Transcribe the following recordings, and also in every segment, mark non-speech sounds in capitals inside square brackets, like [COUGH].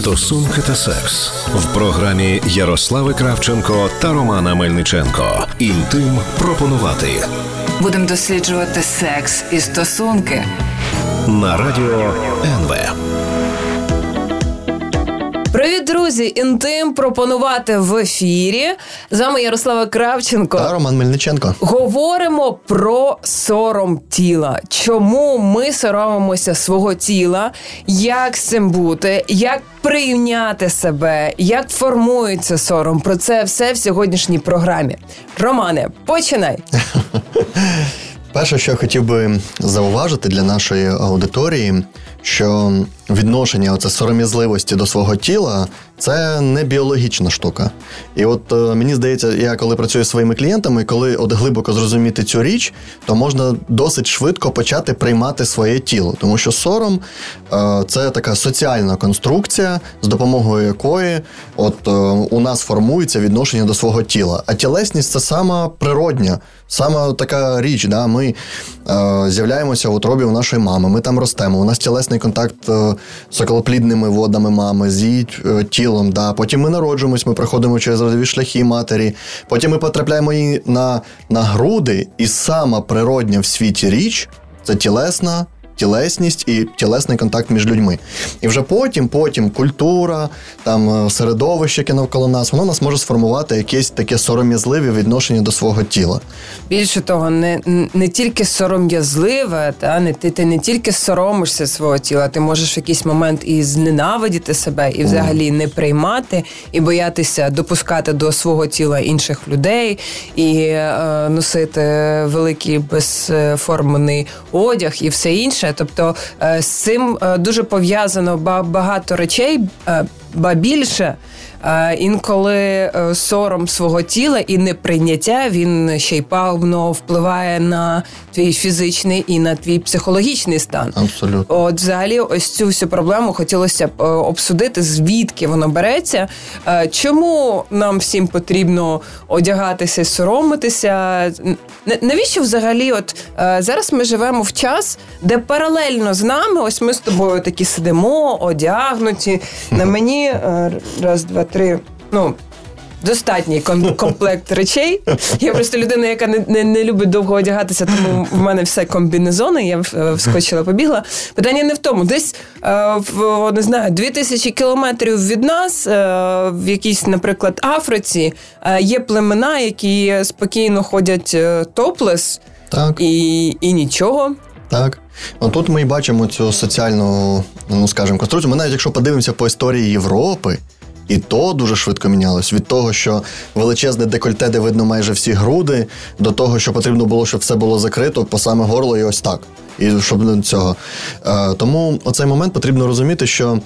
Стосунки та секс в програмі Ярослави Кравченко та Романа Мельниченко. Інтим пропонувати Будемо досліджувати секс і стосунки. на радіо НВ. Привіт, друзі! Інтим пропонувати в ефірі. З вами Ярослава Кравченко. Та Роман Мельниченко. Говоримо про сором тіла. Чому ми соромимося свого тіла? Як з цим бути? Як прийняти себе? Як формується сором? Про це все в сьогоднішній програмі. Романе, починай. [LAUGHS] Перше, що я хотів би зауважити для нашої аудиторії, що відношення оце сором'язливості до свого тіла це не біологічна штука. І от е, мені здається, я коли працюю зі своїми клієнтами, коли от глибоко зрозуміти цю річ, то можна досить швидко почати приймати своє тіло, тому що сором е, це така соціальна конструкція, з допомогою якої от е, у нас формується відношення до свого тіла. А тілесність це сама природня, сама така річ. Да? Ми е, з'являємося в утробі у нашої мами, ми там ростемо. У нас тілесний контакт е, з околоплідними водами мами, з її е, тілом. Да? Потім ми народжуємось, ми проходимо через родові шляхи матері. Потім ми потрапляємо її на, на груди, і сама природня в світі річ це тілесна. Тілесність і тілесний контакт між людьми. І вже потім, потім культура, там е, середовище, яке навколо нас, воно нас може сформувати якесь таке сором'язливе відношення до свого тіла. Більше того, не, не тільки сором'язливе, та не ти, ти не тільки соромишся свого тіла, ти можеш в якийсь момент і зненавидіти себе, і взагалі не приймати, і боятися допускати до свого тіла інших людей, і е, носити великий безформений одяг і все інше. Тобто е, з цим е, дуже пов'язано ба- багато речей, е, ба більше. Інколи сором свого тіла і неприйняття він ще й пагубно впливає на твій фізичний і на твій психологічний стан. Абсолютно. От взагалі, ось цю всю проблему хотілося б е, обсудити, звідки воно береться. Е, Чому нам всім потрібно одягатися соромитися? Навіщо взагалі, от е, зараз ми живемо в час, де паралельно з нами, ось ми з тобою такі сидимо, одягнуті. На мені раз, два, три. Ну, Достатній ком- комплект речей. Я просто людина, яка не, не, не любить довго одягатися, тому в мене все комбінезони. Я вскочила, побігла. Питання не в тому. Десь е, в не знаю, 2000 кілометрів від нас, е, в якійсь, наприклад, Африці, е, є племена, які спокійно ходять е, топлес Так. і, і нічого. Так. Ну, тут ми і бачимо цю соціальну, ну скажімо, конструкцію. Ми навіть якщо подивимося по історії Європи, і то дуже швидко мінялось. Від того, що величезне декольте, де видно майже всі груди, до того, що потрібно було, щоб все було закрито по саме горло і ось так. І щоб до цього. Е, тому оцей момент потрібно розуміти, що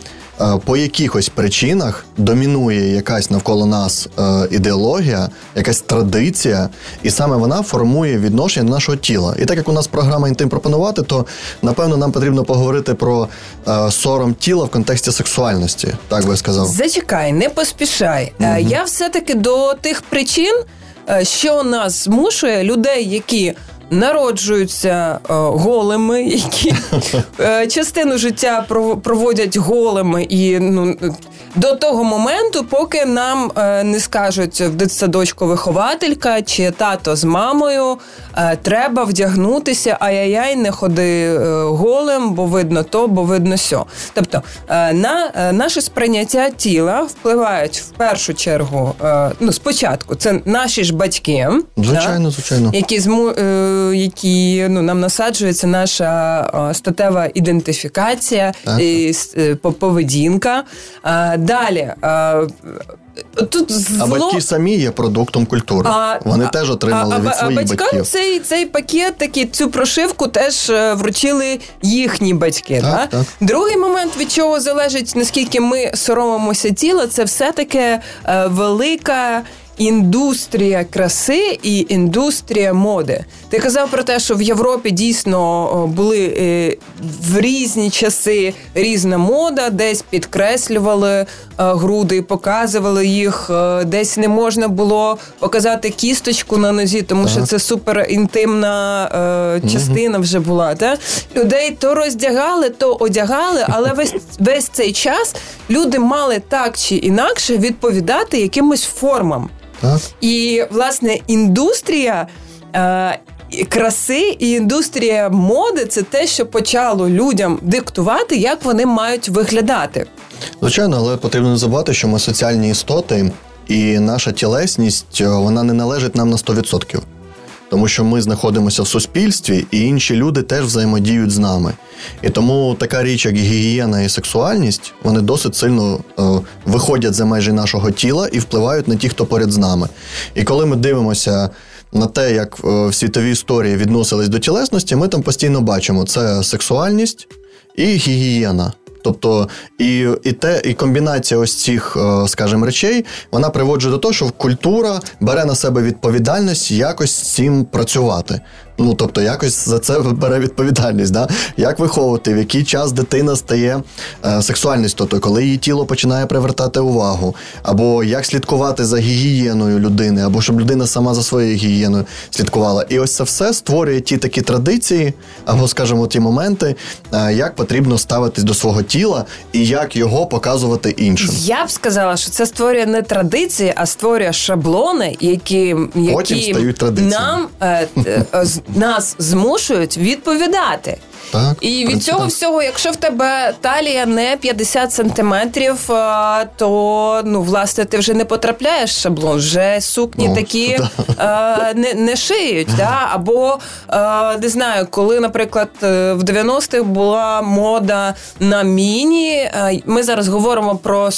по якихось причинах домінує якась навколо нас е, ідеологія, якась традиція, і саме вона формує відношення нашого тіла. І так як у нас програма інтим пропонувати, то напевно нам потрібно поговорити про е, сором тіла в контексті сексуальності, так би я сказав. Зачекай, не поспішай. Е, Я все-таки до тих причин, е, що нас змушує людей, які. Народжуються е, голими, які [LAUGHS] е, частину життя пров- проводять голими, і ну до того моменту, поки нам е, не скажуть в дитсадочку вихователька чи тато з мамою, е, треба вдягнутися, ай-яй-яй, не ходи е, голим, бо видно то, бо видно сьо. Тобто е, на е, наше сприйняття тіла впливають в першу чергу, е, ну спочатку, це наші ж батьки, Звичайно, звичайно. які зму, е, які ну нам насаджується наша статева ідентифікація Так. і е, по- поведінка. Далі е, тут зло... А батьки самі є продуктом культури. Вони теж отримали а, від а, своїх а батькам батьків. Цей, цей пакет, такі, цю прошивку теж е, вручили їхні батьки. Так, да? так. Другий момент, від чого залежить, наскільки ми соромимося тіла, це все-таки е, велика. Індустрія краси і індустрія моди. Ти казав про те, що в Європі дійсно були е, в різні часи різна мода, десь підкреслювали е, груди, показували їх, е, десь не можна було показати кісточку на нозі, тому що це супер інтимна частина вже була. Та? Людей то роздягали, то одягали, але весь, [LAUGHS] весь цей час люди мали так чи інакше відповідати якимось формам. Так. І власне індустрія. Е, краси і індустрія моди це те, що почало людям диктувати, як вони мають виглядати. Звичайно, але потрібно не забувати, що ми соціальні істоти, і наша тілесність е, вона не належить нам на 100%. Тому що ми знаходимося в суспільстві, і інші люди теж взаємодіють з нами. І тому така річ, як гігієна і сексуальність, вони досить сильно е, виходять за межі нашого тіла і впливають на ті, хто поряд з нами. І коли ми дивимося на те, як е, в світовій історії відносились до тілесності, ми там постійно бачимо це сексуальність і гігієна. Тобто і і те, і комбінація ось цих, е, скажімо, речей, вона приводжує до того, що культура бере на себе відповідальність якось з цим працювати. Ну тобто, якось за це бере відповідальність. Да? Як виховувати, в який час дитина стає е, сексуальністю, тобто коли її тіло починає привертати увагу, або як слідкувати за гігієною людини, або щоб людина сама за своєю гігієною слідкувала. І ось це все створює ті такі традиції, або, скажімо, ті моменти, е, як потрібно ставитись до свого тіла і як його показувати іншим. Я б сказала, що це створює не традиції, а створює шаблони, які, Потім стають традиціями. нам е, е, нас змушують відповідати. Так, І від цього так. всього, якщо в тебе талія не 50 сантиметрів, то ну власне ти вже не потрапляєш в шаблон. Вже сукні Ну, такі а, не, не шиють. Да? Або а, не знаю, коли, наприклад, е, в 90-х була мода на міні. а, Ми зараз говоримо про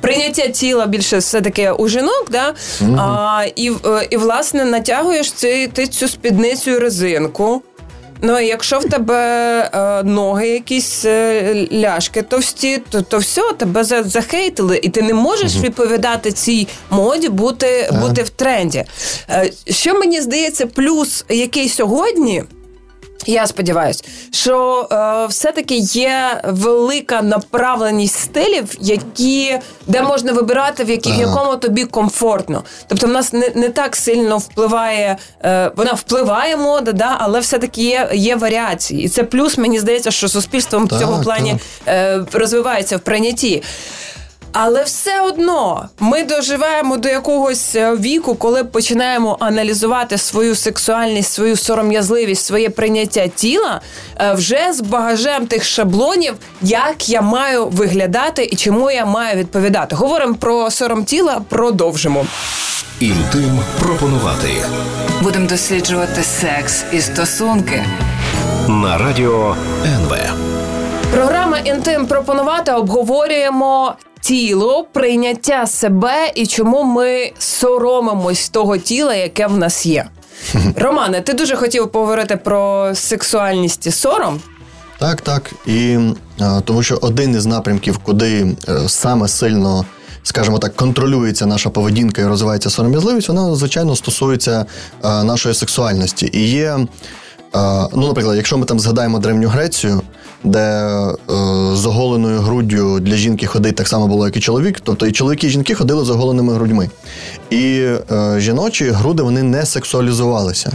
прийняття тіла більше все таки у жінок, да? а, і, е, і власне натягуєш цей, ти цю спідницю і резинку. Ну, якщо в тебе е, ноги якісь е, ляшки товсті, то, то все, тебе за, захейтили, і ти не можеш відповідати цій моді бути, бути в тренді. Е, що мені здається, плюс який сьогодні. Я сподіваюся, що е, все-таки є велика направленість стилів, які де можна вибирати, в, які, в якому тобі комфортно. Тобто, в нас не, не так сильно впливає, е, вона впливає мода, да, але все-таки є, є варіації. І це плюс, мені здається, що суспільством в цьому плані е, розвивається в прийнятті. Але все одно ми доживаємо до якогось е, віку, коли починаємо аналізувати свою сексуальність, свою сором'язливість, своє прийняття тіла е, вже з багажем тих шаблонів, як я маю виглядати і чому я маю відповідати. Говоримо про сором тіла, продовжимо. Інтим пропонувати Будемо досліджувати секс і стосунки. на радіо НВ. Програма Інтим пропонувати обговорюємо тіло, прийняття себе і чому ми соромимось того тіла, яке в нас є. [LAUGHS] Романе, ти дуже хотів поговорити про сексуальність і сором. Так, так. І тому що один із напрямків, куди е, саме сильно, скажімо так, контролюється наша поведінка і розвивається сором'язливість, вона звичайно стосується е, нашої сексуальності. І є, е, ну, наприклад, якщо ми там згадаємо Древню Грецію, де е, з оголеною груддю для жінки ходить так само було, як і чоловік, тобто і чоловіки, і жінки ходили з оголеними грудьми. І е, жіночі груди вони не сексуалізувалися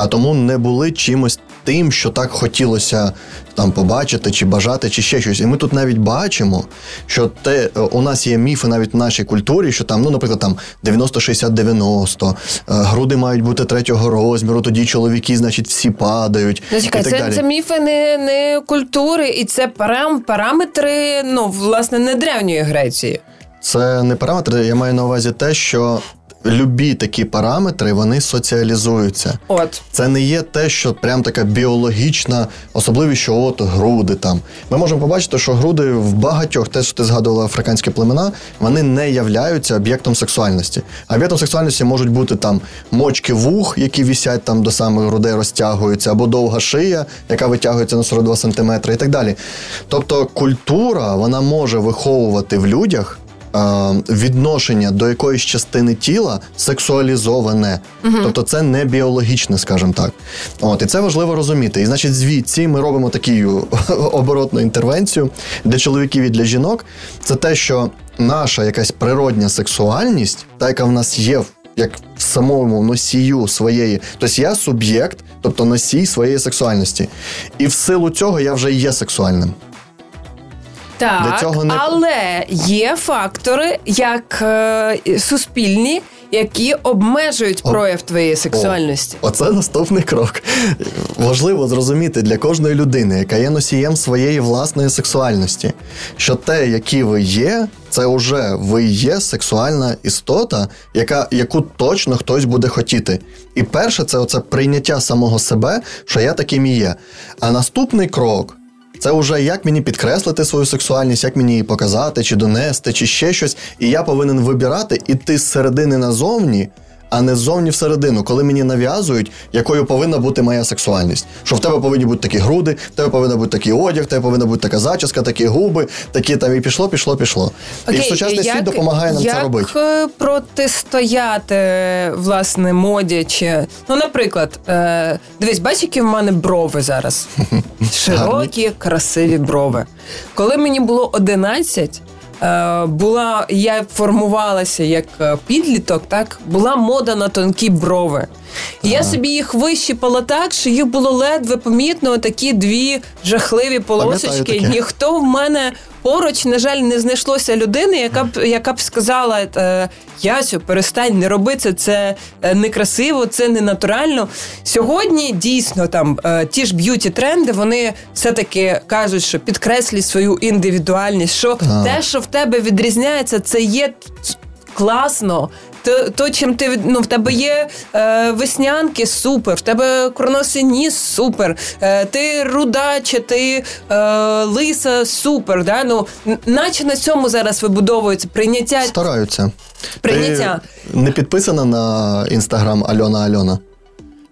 а тому не були чимось тим, що так хотілося там побачити, чи бажати, чи ще щось. І ми тут навіть бачимо, що те е, у нас є міфи навіть в нашій культурі, що там, ну, наприклад, там 90-60-90, е, груди мають бути третього розміру, тоді чоловіки, значить, всі падають. Ну, чекай, і так це, далі. це міфи не, не культури, і це парам, параметри, ну, власне, не древньої Греції. Це не параметри, я маю на увазі те, що любі такі параметри вони соціалізуються. От. Це не є те, що прям така біологічна особливість, що от груди там. Ми можемо побачити, що груди в багатьох, те, що ти згадувала африканські племена, вони не являються об'єктом сексуальності. А Об'єктом сексуальності можуть бути там мочки вух, які вісять там до самих грудей, розтягуються, або довга шия, яка витягується на 42 см, і так далі. Тобто культура вона може виховувати в людях. Е, Відношення до якоїсь частини тіла сексуалізоване, тобто це не біологічне, скажімо так. От і це важливо розуміти. І значить, звідси ми робимо таку [LAUGHS] оборотну інтервенцію для чоловіків і для жінок. Це те, що наша якась природня сексуальність, та яка в нас є як в самому носію своєї, тобто я суб'єкт, тобто носій своєї сексуальності. І в силу цього я вже є сексуальним. Так, Для цього не але є фактори, як е, суспільні, які обмежують О. прояв твоєї сексуальності. Оце наступний крок. Важливо зрозуміти для кожної людини, яка є носієм своєї власної сексуальності, що те, які ви є, це вже ви є сексуальна істота, яка, яку точно хтось буде хотіти. І перше, це оце прийняття самого себе, що я таким і є. А наступний крок. Це вже як мені підкреслити свою сексуальність, як мені її показати, чи донести, чи ще щось. І я повинен вибирати іти з середини назовні, а не ззовні всередину, коли мені нав'язують, якою повинна бути моя сексуальність. Що в тебе повинні бути такі груди, в тебе повинен бути такий одяг, в тебе повинна бути така зачіска, такі губи, такі там і пішло, пішло, пішло. і сучасний світ допомагає нам як це робити. е, протистояти власне моді чи ну, наприклад, е, дивись, бач, які в мене брови зараз. [LAUGHS] Широкі, красиві брови. Коли мені було 11, е, була, я формувалася як е, підліток, так була мода на тонкі брови. І я собі їх вищипала так, що їх було ледве помітно такі дві жахливі полосочки. Ніхто в мене поруч, на жаль, не знайшлося людини, яка б яка б сказала: е, Ясю, перестань не роби це, це е, некрасиво, це не натурально. Сьогодні дійсно там е, ті ж beauty тренди, вони все-таки кажуть, що підкреслюй свою індивідуальність, що те, що в тебе відрізняється, це є. Класно, то, то чим ти ну, в тебе є е, веснянки, супер, в тебе курносий ніс, супер, е, ти руда чи ти е, лиса, супер. Да? Ну, наче на цьому зараз вибудовується прийняття. Стараються. Прийняття. Ти не підписана на інстаграм Альона Альона?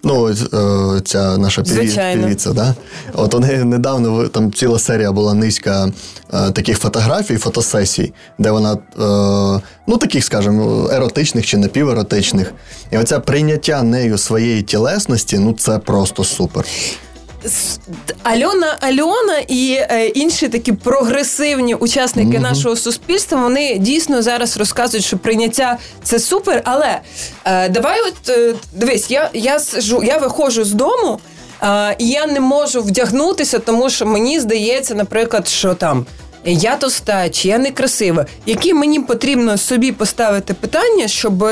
Ну, е, ця наша піві- півіця, да? От у неї недавно там ціла серія була низька е, таких фотографій, фотосесій, де вона, е, ну таких, скажімо, еротичних чи напіверотичних. І оця прийняття нею своєї тілесності, ну це просто супер. Альона Альона і е, інші такі прогресивні учасники нашого суспільства. Вони дійсно зараз розказують, що прийняття це супер. Але е, давай, от е, дивись, я, я сижу, я виходжу з дому. е, і я не можу вдягнутися, тому що мені здається, наприклад, що там я товста, чи я некрасива. Які мені потрібно собі поставити питання, щоб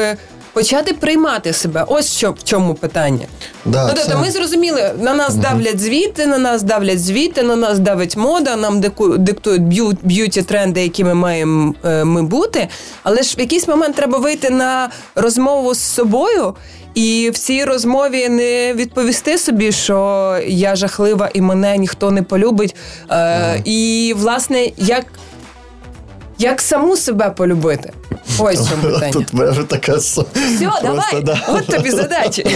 почати приймати себе? Ось що в чому питання. Да, Ну, тобто це- ми зрозуміли, на нас давлять звідти, на нас давлять звідти, на нас давить мода, нам диктують beauty тренди, які ми маємо е, ми бути. Але ж в якийсь момент треба вийти на розмову з собою. І в цій розмові не відповісти собі, що я жахлива і мене ніхто не полюбить. Е, І, власне, як, як саму себе полюбити? Ось чому [LAUGHS] питання. Тут вже така Все, просто, давай, да. от тобі задачі.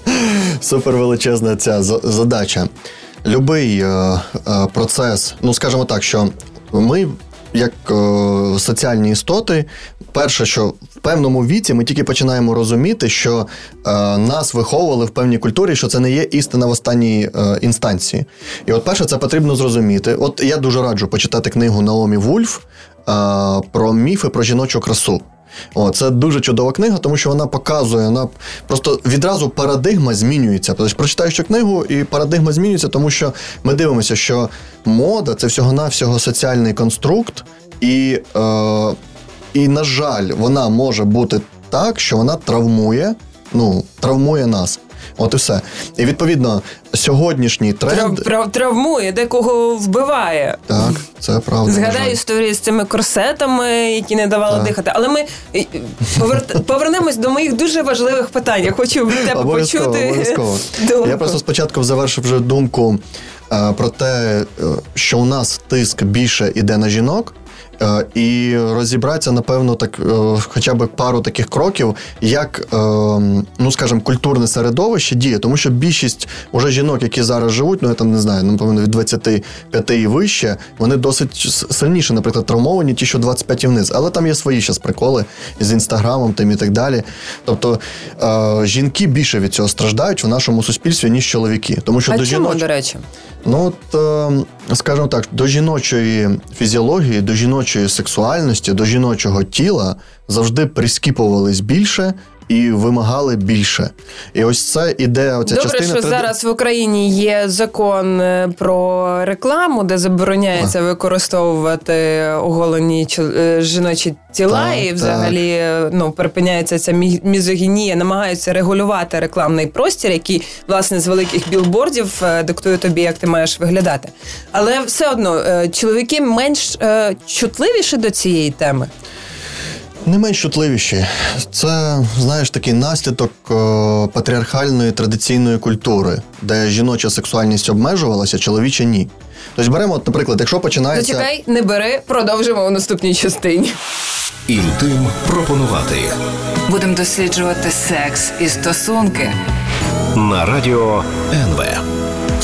[LAUGHS] Супер величезна ця задача. Любий е, е, процес, ну скажімо так, що ми, як е, соціальні істоти, перше, що в певному віці ми тільки починаємо розуміти, що е, нас виховували в певній культурі, що це не є істина в останній е, інстанції. І от перше, це потрібно зрозуміти. От я дуже раджу почитати книгу Наомі Вульф про міфи про жіночу красу. О, це дуже чудова книга, тому що вона показує, вона просто відразу парадигма змінюється. Тобто, прочитаєш книгу, і парадигма змінюється, тому що ми дивимося, що мода це всього-навсього соціальний конструкт, і, е, і, на жаль, вона може бути так, що вона травмує, ну, травмує нас. От і все. І відповідно, сьогоднішній тренд. Трав, трав, травмує, декого вбиває. Так, це правда. Згадай жаль. історії з цими корсетами, які не давали Так. дихати. Але ми повер- повернемось до моїх дуже важливих питань. Я хочу від тебе Обов'язково, почути. обов'язково. думку. Я просто спочатку завершив вже думку е, про те, е, що у нас тиск більше іде на жінок. Е, І розібратися, напевно, так, е, хоча б пару таких кроків, як, е, ну скажімо, культурне середовище діє, тому що більшість уже жінок, які зараз живуть, ну я там не знаю, напевно, від 25 і вище, вони досить сильніше, наприклад, травмовані, ті, що 25 і вниз. Але там є свої ще приколи з інстаграмом тим і так далі. Тобто жінки більше від цього страждають в нашому суспільстві, ніж чоловіки. Тому що а до чому, жіноч... до речі? Ну, от, е, скажімо так, до жіночої фізіології, до жіночої сексуальності, до жіночого тіла завжди прискіпувались більше, і вимагали більше. І ось це іде оця Добре, частина. що тради- зараз в Україні є закон е, про рекламу, де забороняється використовувати оголені е, жіночі тіла, Так, і взагалі е, ну припиняється ця мізогінія, намагаються регулювати рекламний простір, який власне з великих білбордів диктує тобі, як ти маєш виглядати. Але все одно чоловіки менш чутливіші до цієї теми. Не менш чутливіші. Це, знаєш, такий наслідок е, патріархальної традиційної культури, де жіноча сексуальність обмежувалася, чоловіча ні. Тобто беремо, от, наприклад, якщо починається. Зачекай, не бери, продовжимо у наступній частині. Інтим пропонувати Будемо досліджувати секс і стосунки. на радіо НВ.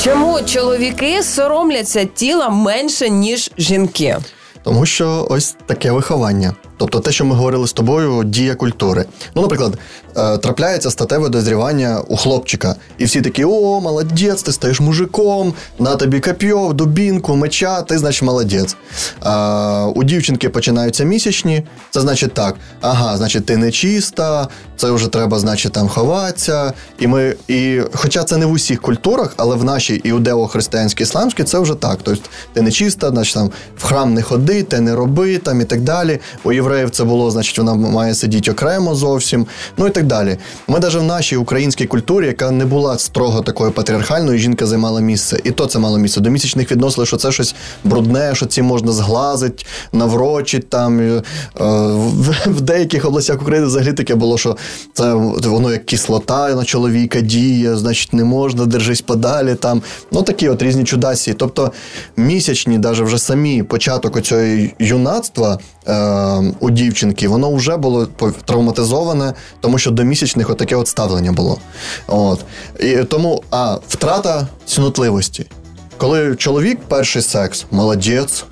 Чому чоловіки соромляться тіла менше, ніж жінки? Тому що ось таке виховання. Тобто те, що ми говорили з тобою, дія культури. Ну, наприклад, е, трапляється статеве дозрівання у хлопчика, і всі такі: о, молодець, ти стаєш мужиком, на тобі коп'йо, дубінку, меча, ти значить молодець. А, у дівчинки починаються місячні, це значить так, ага, значить, ти нечиста, це вже треба, значить, там ховатися. І ми, і, хоча це не в усіх культурах, але в нашій іудео-християнській ісламській це вже так. Тобто ти нечиста, значить там в храм не ходи, те не роби там і так далі. У євреїв це було, значить, вона має сидіти окремо зовсім, ну і так далі. Ми навіть в нашій українській культурі, яка не була строго такою патріархальною, жінка займала місце. І то це мало місце. До місячних відносили, що це щось брудне, що ці можна зглазить, наврочить там. Е, В, в деяких областях України взагалі таке було, що це воно як кислота на чоловіка діє, значить, не можна, держись подалі. Там. Ну такі от різні чудасі. Тобто місячні, навіть вже самі початок оцього юнацтва е, у дівчинки, воно вже було травматизоване, тому що до місячних отаке от ставлення було. От. І тому, а втрата цнотливості. Коли чоловік перший секс, молодець,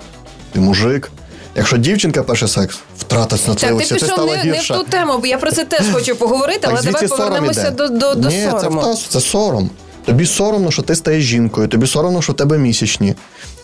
ти мужик. Якщо дівчинка перший секс, втрата Так, ти пішов не, не в ту тему, бо я про це теж хочу поговорити, але давай повернемося до, до, до Ні, сорому. Це, втас- це сором. Тобі соромно, що ти стаєш жінкою, тобі соромно, що в тебе місячні.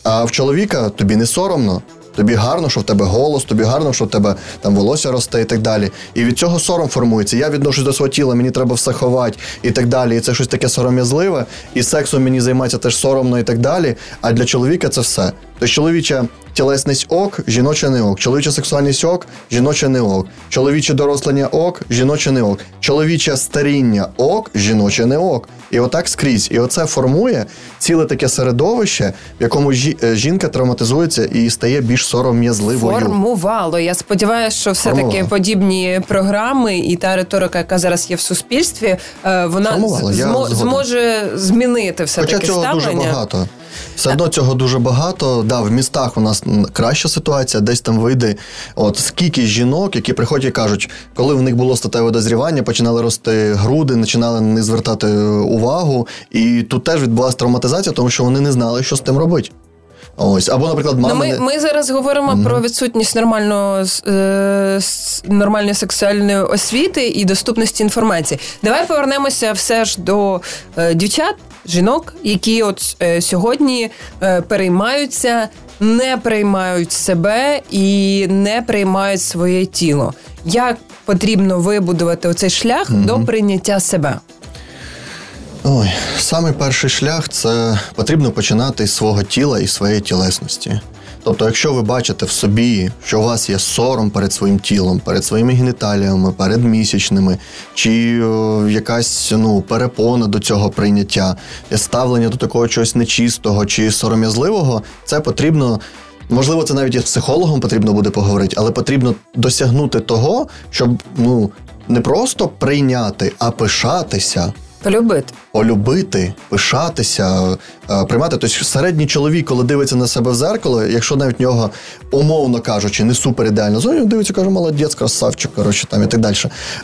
А в чоловіка тобі не соромно. Тобі гарно, що в тебе голос, тобі гарно, що в тебе там волосся росте і так далі. І від цього сором формується. Я відношусь до свого тіла, мені треба все ховати і так далі. І це щось таке сором'язливе, і сексом мені займається теж соромно і так далі. А для чоловіка це все. Тобто чоловіча тілесність ок, жіноча не ок. Чоловіча сексуальність ок, жіноча не ок. Чоловіче дорослення ок, жіноче не ок. Чоловіче старіння ок, жіноче не ок. І отак скрізь. І оце формує ціле таке середовище, в якому жі- е, жінка травматизується і стає більш сором'язливою. Формувало. Я сподіваюся, що все-таки подібні програми і та риторика, яка зараз є в суспільстві, е, вона Формувало, з- я зможе змінити все Хоча таки цього ставлення. дуже багато. Все одно цього дуже багато. Да, в містах у нас краща ситуація, десь там вийде. От скільки жінок, які приходять і кажуть, коли в них було статеве дозрівання, починали рости груди, починали не звертати увагу. І тут теж відбулася травматизація, тому що вони не знали, що з тим робити. Ось. Або, наприклад, мама. Ну, ми, не- ми зараз говоримо про відсутність нормального е, нормальної сексуальної освіти і доступності інформації. Давай повернемося все ж до е, дівчат, жінок, які от е, сьогодні е, переймаються, не приймають себе і не приймають своє тіло. Як потрібно вибудувати оцей шлях до прийняття себе? Ой, самий перший шлях це потрібно починати з свого тіла і своєї тілесності. Тобто, якщо ви бачите в собі, що у вас є сором перед своїм тілом, перед своїми геніталіями, перед місячними, чи о, якась ну, перепона до цього прийняття, ставлення до такого чогось нечистого чи сором'язливого, це потрібно. Можливо, це навіть із психологом потрібно буде поговорити, але потрібно досягнути того, щоб ну не просто прийняти, а пишатися Полюбити. полюбити, пишатися, е, приймати. Тобто середній чоловік, коли дивиться на себе в зеркало, якщо навіть в нього, умовно кажучи, не супер ідеально, зоні дивиться, каже, молодець, красавчик, коротше, там і так далі.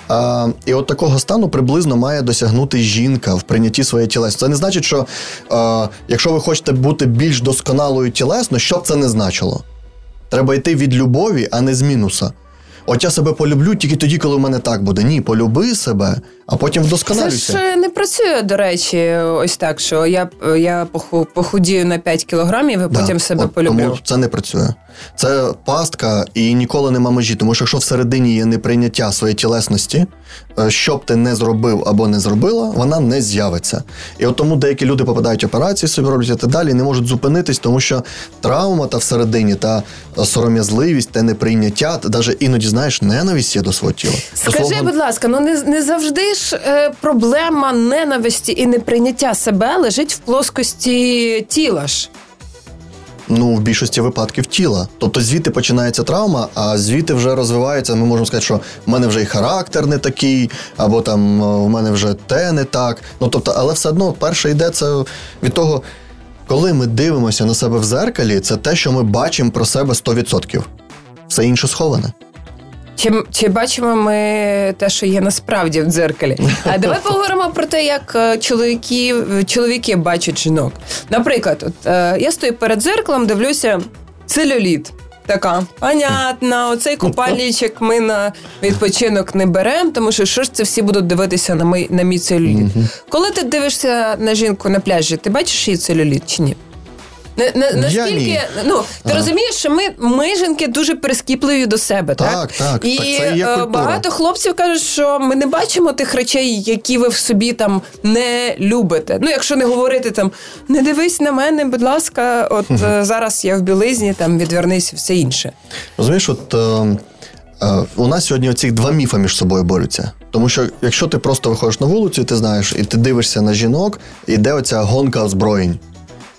А, і от такого стану приблизно має досягнути жінка в прийнятті своєї тілесності. Це не значить, що е, якщо ви хочете бути більш досконалою тілесно, що б це не значило. Треба йти від любові, а не з мінуса. От я себе полюблю тільки тоді, коли в мене так буде. Ні, полюби себе, а потім Це ж е, не працює, до речі, ось так, що я, я поху- похудію на 5 кілограмів і Да, потім себе от полюблю. Тому це не працює. Це пастка і ніколи нема межі. Тому що якщо всередині є неприйняття своєї тілесності, е, що б ти не зробив або не зробила, вона не з'явиться. І от тому деякі люди попадають в операції, собі роблять і так далі, і не можуть зупинитись, тому що травма та всередині, та сором'язливість, те неприйняття, та навіть іноді знаєш, ненависть є до свого тіла. Скажи, свого- будь ласка, ну не, не завжди ж е, проблема ненависті і неприйняття себе лежить в плоскості тіла ж. Ну, в більшості випадків тіла. Тобто звідти починається травма, а звідти вже розвивається. Ми можемо сказати, що в мене вже і характер не такий, або там е, в мене вже те не так. Ну тобто, але все одно перше йде це від того, коли ми дивимося на себе в зеркалі, це те, що ми бачимо про себе 100%. Все інше сховане. Чи, чи бачимо ми те, що є насправді в дзеркалі? А давай [LAUGHS] поговоримо про те, як е, чоловіки, чоловіки бачать жінок. Наприклад, от, е, я стою перед дзеркалом, дивлюся целюліт. Така, понятно, оцей купальничок ми на відпочинок не беремо, тому що що ж це всі будуть дивитися на мій, на мій целюліт. Коли ти дивишся на жінку на пляжі, ти бачиш її целюліт чи ні? На, на, наскільки, ну, ти Ага. розумієш, що ми, ми жінки дуже прискіпливі до себе, так? Так, так, І так, це є е, культура. багато хлопців кажуть, що ми не бачимо тих речей, які ви в собі там не любите. Ну, якщо не говорити там, не дивись на мене, будь ласка, от е, зараз я в білизні, там відвернись все інше. Розумієш, от е, е, у нас сьогодні оці два міфи між собою борються. Тому що якщо ти просто виходиш на вулицю, і ти знаєш, і ти дивишся на жінок, іде оця гонка озброєнь.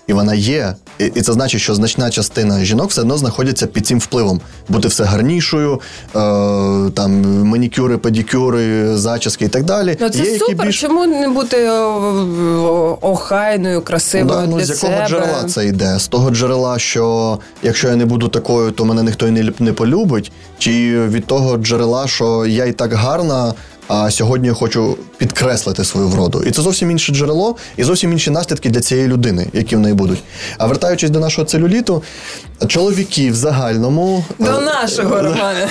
І вона є. І, і це значить, що значна частина жінок все одно знаходяться під цим впливом. Бути все гарнішою, е, там манікюри, педикюри, зачіски і так далі. Ну це Є, які супер. більш- Чому не бути о, охайною, красивою Да, ну, для з якого себе? джерела це йде? З того джерела, що якщо я не буду такою, то мене ніхто і не, не полюбить, чи від того джерела, що я і так гарна, а сьогодні я хочу підкреслити свою вроду. І це зовсім інше джерело, і зовсім інші наслідки для цієї людини, які в неї будуть. А вертаючись до нашого целюліту, чоловіки в загальному. До е, нашого [LAUGHS] Романа.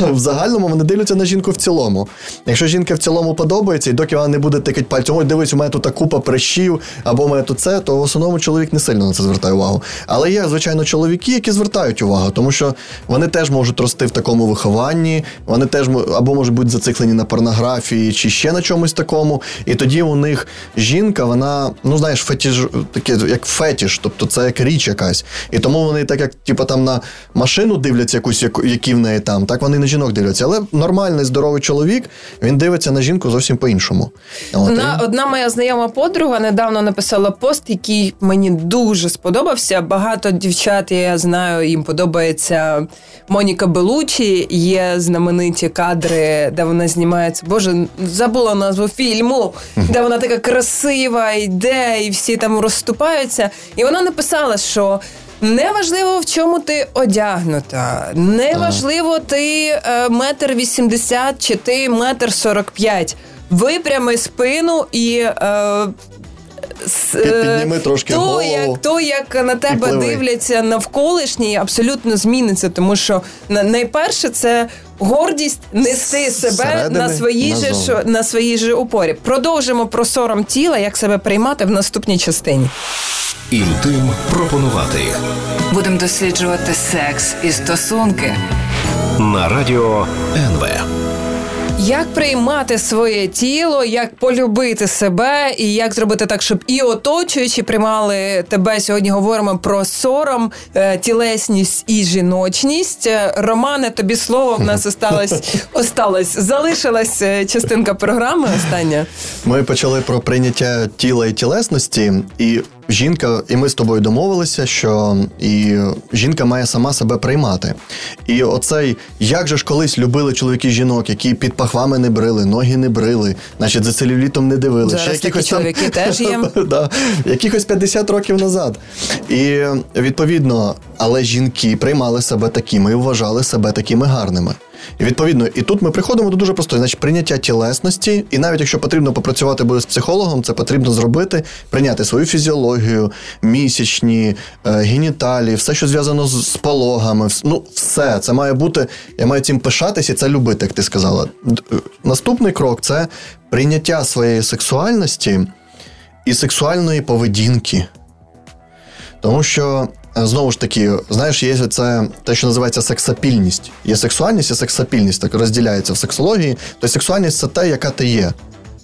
в загальному вони дивляться на жінку в цілому. Якщо жінка в цілому подобається, і доки вона не буде тикати пальцем, ой, дивись, у мене тут та купа прищів, або у мене тут це, то в основному чоловік не сильно на це звертає увагу. Але є, звичайно, чоловіки, які звертають увагу, тому що вони теж можуть рости в такому вихованні, вони теж мо- або можуть бути зациклені на порнографії чи ще на чомусь такому. І тоді у них жінка, вона, ну знаєш, фетіж, таке, як фетіш, тобто це як річ якась. І тому вони так як типу, там на машину дивляться якусь, яку- які в неї там, так вони на жінок дивляться. Але нормальний, здоровий чоловік, він дивиться на жінку зовсім по-іншому. Одна, одна моя знайома подруга недавно написала пост, який мені дуже сподобався. Багато дівчат, я знаю, їм подобається Моніка Белучі. Є знамениті кадри, де вона знімається. Боже, забула назву фільму, де вона така красива йде, і всі там розступаються. І вона написала, що. Неважливо, в чому ти одягнута, неважливо, ти е, метр вісімдесят чи ти метр сорок п'ять. Випрями спину і. Е, с- е, підніми трошки то, голову як, то, як на тебе дивляться навколишні, абсолютно зміниться, тому що найперше це гордість нести себе Середини на своїй же ж- на своїй же опорі. Продовжимо про сором тіла, як себе приймати в наступній частині. Інтим пропонувати Будемо досліджувати секс і стосунки. на радіо НВ. Як приймати своє тіло, як полюбити себе, і як зробити так, щоб і оточуючі приймали тебе. Сьогодні говоримо про сором, е, тілесність і жіночність. Е, Романе, тобі слово в нас осталось, [LAUGHS] осталось залишилась е, частинка програми. Остання. Ми почали про прийняття тіла і тілесності, і жінка, і ми з тобою домовилися, що і жінка має сама себе приймати. І оцей, як же ж колись любили чоловіки жінок, які під пахвами не брили, ноги не брили, значить за целюлітом не дивили. Зараз такі чоловіки теж є. [LAUGHS] да, якихось 50 років назад. І відповідно, але жінки приймали себе такими і вважали себе такими гарними. І відповідно, і тут ми приходимо до дуже простої, значить, прийняття тілесності, і навіть якщо потрібно попрацювати буде з психологом, це потрібно зробити, прийняти свою фізіологію. місячні, е, геніталії, все, що зв'язано з, пологами. Ну, все це має бути. Я маю цим пишатись і це любити, як ти сказала. Е, Наступний крок це прийняття своєї сексуальності і сексуальної поведінки. Тому що, знову ж таки, знаєш, є це те, що називається сексапільність. Є сексуальність і сексапільність, так розділяється в сексології. Тобто сексуальність це те, яка ти є.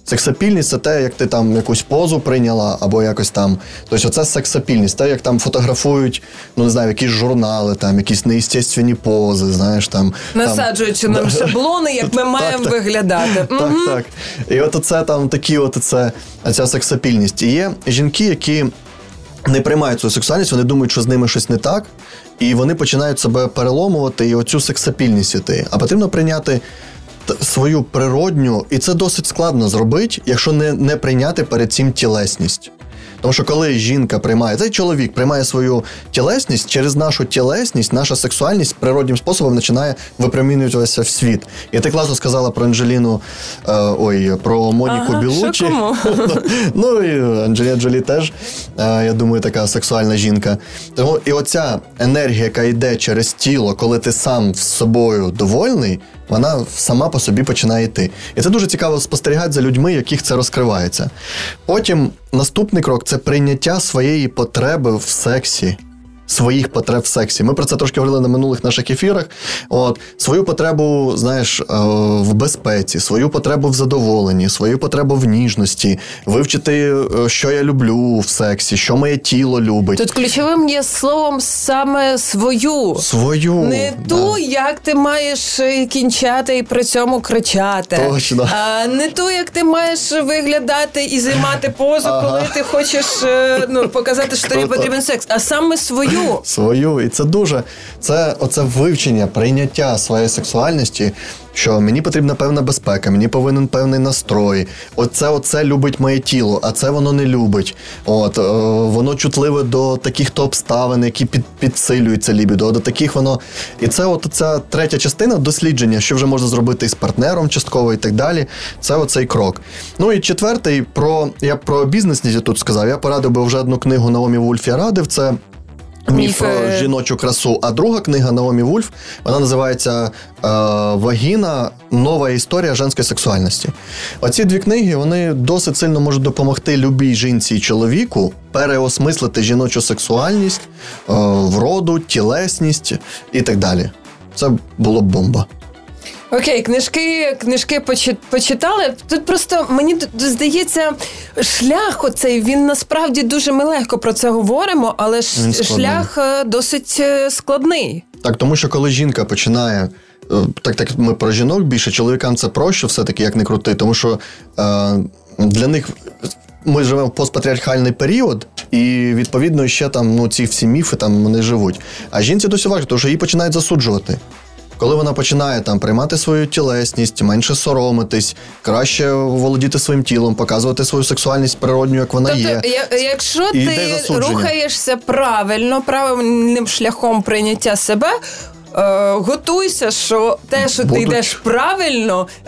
Сексапільність це те, як ти там якусь позу прийняла, або якось там. Тобто, це сексапільність, те, як там фотографують, ну не знаю, якісь журнали, там, якісь неестественні пози, знаєш там. там- Насаджуючи нам шаблони, як ми [LAUGHS] маємо так. виглядати. так, Мгм. так. І от це там такі, от це, ця сексапільність. І є жінки, які не приймають свою сексуальність, вони думають, що з ними щось не так, і вони починають себе переломувати і оцю сексапільність іти. А потрібно прийняти свою природню, і це досить складно зробити, якщо не, не прийняти перед цим тілесність. Тому що коли жінка приймає, цей чоловік приймає свою тілесність, через нашу тілесність, наша сексуальність природнім способом починає випромінюватися в світ. І ти класно сказала про Анджеліну, е, ой, про Моніку Ага, Білучі. [LAUGHS] ну і Анджеліна Джолі теж, е, я думаю, така сексуальна жінка. Тому і оця енергія, яка йде через тіло, коли ти сам з собою довольний, вона сама по собі починає йти. І це дуже цікаво спостерігати за людьми, яких це розкривається. Потім наступний крок це прийняття своєї потреби в сексі. Своїх потреб в сексі. Ми про це трошки говорили на минулих наших ефірах. От свою потребу, знаєш, е, в безпеці, свою потребу в задоволенні, свою потребу в ніжності, вивчити, е, що я люблю в сексі, що моє тіло любить. Тут ключовим є словом саме свою. Свою Не да. ту, як ти маєш е, кінчати і при цьому кричати. Точно. А не ту, як ти маєш виглядати і займати позу, Ага. коли ти хочеш ну, показати, що тобі потрібен секс, а саме свою. Свою. І це дуже це оце вивчення, прийняття своєї сексуальності. Що мені потрібна певна безпека, мені повинен певний настрой. Оце, оце любить моє тіло, а це воно не любить. От е, воно чутливе до таких то обставин, які під, підсилюють це лібідо, до таких воно. І це от ця третя частина дослідження, що вже можна зробити із партнером частково і так далі. Це оцей крок. Ну і четвертий, про я про бізнес тут сказав. Я порадив би вже одну книгу Наомі Вульф я радив. Це Міф про е, жіночу красу. А друга книга Наомі Вульф, вона називається е, Вагіна. Нова історія женської сексуальності. Оці дві книги вони досить сильно можуть допомогти любій жінці і чоловіку переосмислити жіночу сексуальність, е, вроду, тілесність і так далі. Це було б бомба. Окей, книжки, книжки почи- почитали. Тут просто мені здається, шлях оцей він насправді дуже ми легко про це говоримо, але ж шлях е, досить е, складний. Так, тому що коли жінка починає. е, Так, так ми про жінок більше, чоловікам це проще, все-таки як не крути, тому що е, для них ми живемо в постпатріархальний період, і відповідно ще там ну, ці всі міфи там вони живуть. А жінці досі важко, тому що її починають засуджувати. Коли вона починає там приймати свою тілесність, менше соромитись, краще володіти своїм тілом, показувати свою сексуальність природню, як вона є. Тобто, я- якщо І ти рухаєшся правильно, правильним шляхом прийняття себе. Е, готуйся, що те, що Будуть. ти йдеш правильно, е,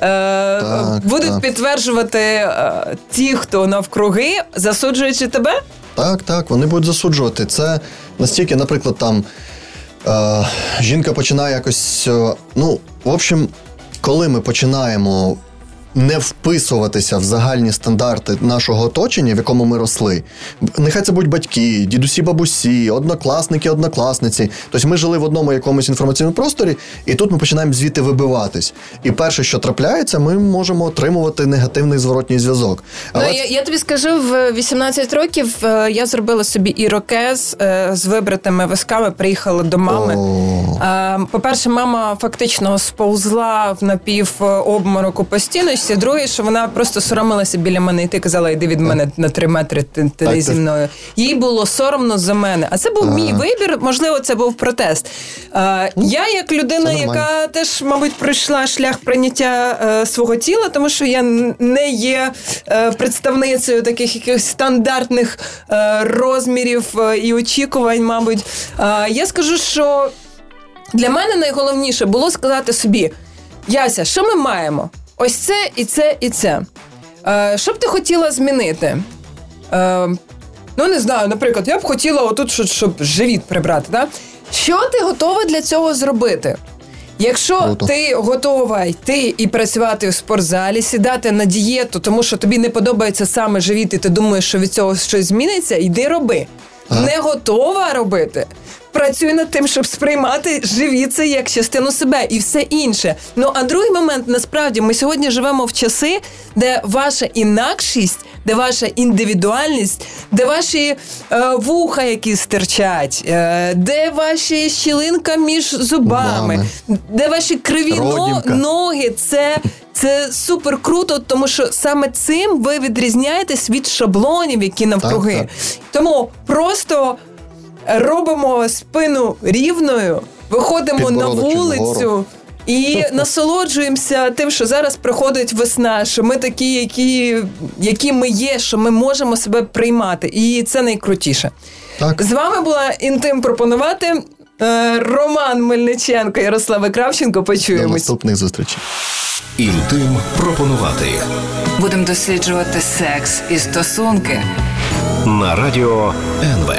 Так, будуть так. підтверджувати е, ті, хто навкруги, засуджуючи тебе. Так, так, вони будуть засуджувати. Це настільки, наприклад, там жінка починає якось. е, ну, в общем, коли ми починаємо не вписуватися в загальні стандарти нашого оточення, в якому ми росли, нехай це будуть батьки, дідусі, бабусі, однокласники, однокласниці. Тобто ми жили в одному якомусь інформаційному просторі, і тут ми починаємо звідти вибиватись. І перше, що трапляється, ми можемо отримувати негативний зворотній зв'язок. Ну, я, я тобі скажу, в 18 років е, я зробила собі ірокез е, з вибритими висками, приїхала до мами. О. Е, По-перше, мама фактично сповзла в напів е, по. Друге, що вона просто соромилася біля мене, і ти казала, йди від мене на три метри, ти, ти не зі мною. Їй було соромно за мене. А це був мій вибір, можливо, це був протест. Е, Я, як людина, яка теж, мабуть, пройшла шлях прийняття е, свого тіла, тому що я не є е, представницею таких якихось стандартних е, розмірів е, і очікувань, мабуть. Я скажу, що для мене найголовніше було сказати собі: Яся, що ми маємо? Ось це і це і це. Е, що б ти хотіла змінити? Е, Ну не знаю, наприклад, я б хотіла отут, щоб, щоб живіт прибрати. Да? Що ти готова для цього зробити? Якщо Круто. ти готова йти і працювати в спортзалі, сідати на дієту, тому що тобі не подобається саме живіт, і ти думаєш, що від цього щось зміниться, йди роби. Не готова робити. Працюй над тим, щоб сприймати живіт це як частину себе і все інше. Ну а другий момент, насправді, ми сьогодні живемо в часи, де ваша інакшість, де ваша індивідуальність, де ваші е, вуха, які стирчать, е, де ваші щілинка між зубами, Зубами. де ваші криві Родімка. ноги, це. Це супер круто, тому що саме цим ви відрізняєтесь від шаблонів, які навкруги. Так, Тому просто робимо спину рівною, виходимо на вулицю. вгору. І [LAUGHS] насолоджуємося тим, що зараз приходить весна, що ми такі, які, які ми є, що ми можемо себе приймати. І це найкрутіше. Так. З вами була інтим пропонувати. е, Роман Мельниченко, Ярослава Кравченко. До Почуємось. наступних зустрічей. Інтим пропонувати Будемо досліджувати секс і стосунки. на радіо НВ.